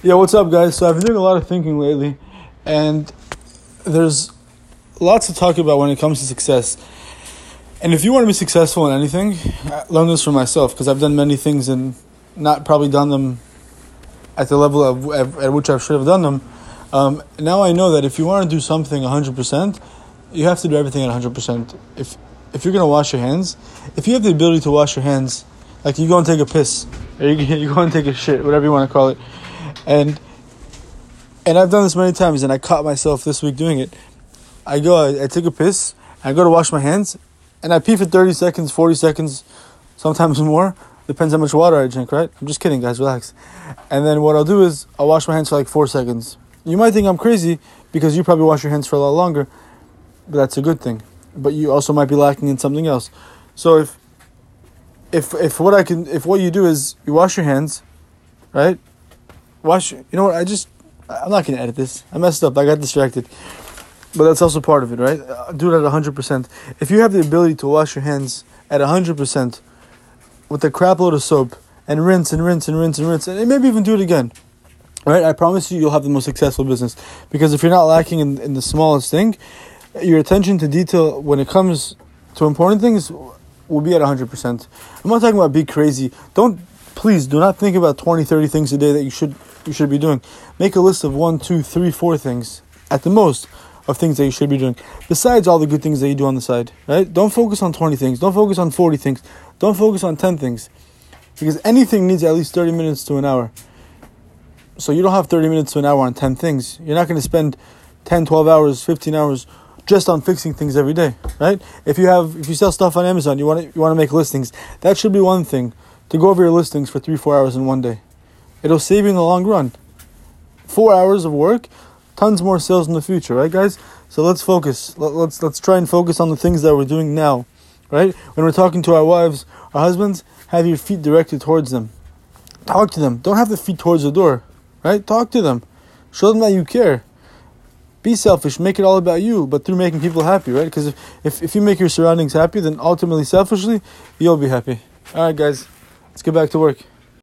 Yeah, what's up, guys? So I've been doing a lot of thinking lately, and there's lots to talk about when it comes to success. And if you want to be successful in anything, I learn this from myself because I've done many things and not probably done them at the level of, at, at which I should have done them. Um, now I know that if you want to do something 100%, you have to do everything at 100%. If if you're gonna wash your hands, if you have the ability to wash your hands, like you go and take a piss, or you, you go and take a shit, whatever you want to call it, and and I've done this many times, and I caught myself this week doing it. I go, I, I take a piss, I go to wash my hands, and I pee for 30 seconds, 40 seconds, sometimes more. Depends how much water I drink, right? I'm just kidding, guys, relax. And then what I'll do is I'll wash my hands for like four seconds. You might think I'm crazy because you probably wash your hands for a lot longer, but that's a good thing but you also might be lacking in something else. So if if if what I can if what you do is you wash your hands, right? Wash. You know what? I just I'm not gonna edit this. I messed up. I got distracted. But that's also part of it, right? Uh, do it at hundred percent. If you have the ability to wash your hands at hundred percent with a crap load of soap and rinse and rinse and rinse and rinse and maybe even do it again, right? I promise you, you'll have the most successful business because if you're not lacking in, in the smallest thing, your attention to detail when it comes to important things will be at 100%. I'm not talking about be crazy. Don't please do not think about 20, 30 things a day that you should you should be doing. Make a list of one, two, three, four things at the most of things that you should be doing. Besides all the good things that you do on the side, right? Don't focus on 20 things. Don't focus on 40 things. Don't focus on 10 things. Because anything needs at least 30 minutes to an hour. So you don't have 30 minutes to an hour on 10 things. You're not going to spend 10, 12 hours, 15 hours just on fixing things every day, right? If you have if you sell stuff on Amazon, you want to you want to make listings. That should be one thing to go over your listings for 3-4 hours in one day. It'll save you in the long run. 4 hours of work, tons more sales in the future, right guys? So let's focus. Let, let's let's try and focus on the things that we're doing now, right? When we're talking to our wives, our husbands, have your feet directed towards them. Talk to them. Don't have the feet towards the door, right? Talk to them. Show them that you care be selfish, make it all about you, but through making people happy, right? Because if, if, if you make your surroundings happy, then ultimately, selfishly, you'll be happy. All right, guys, let's get back to work.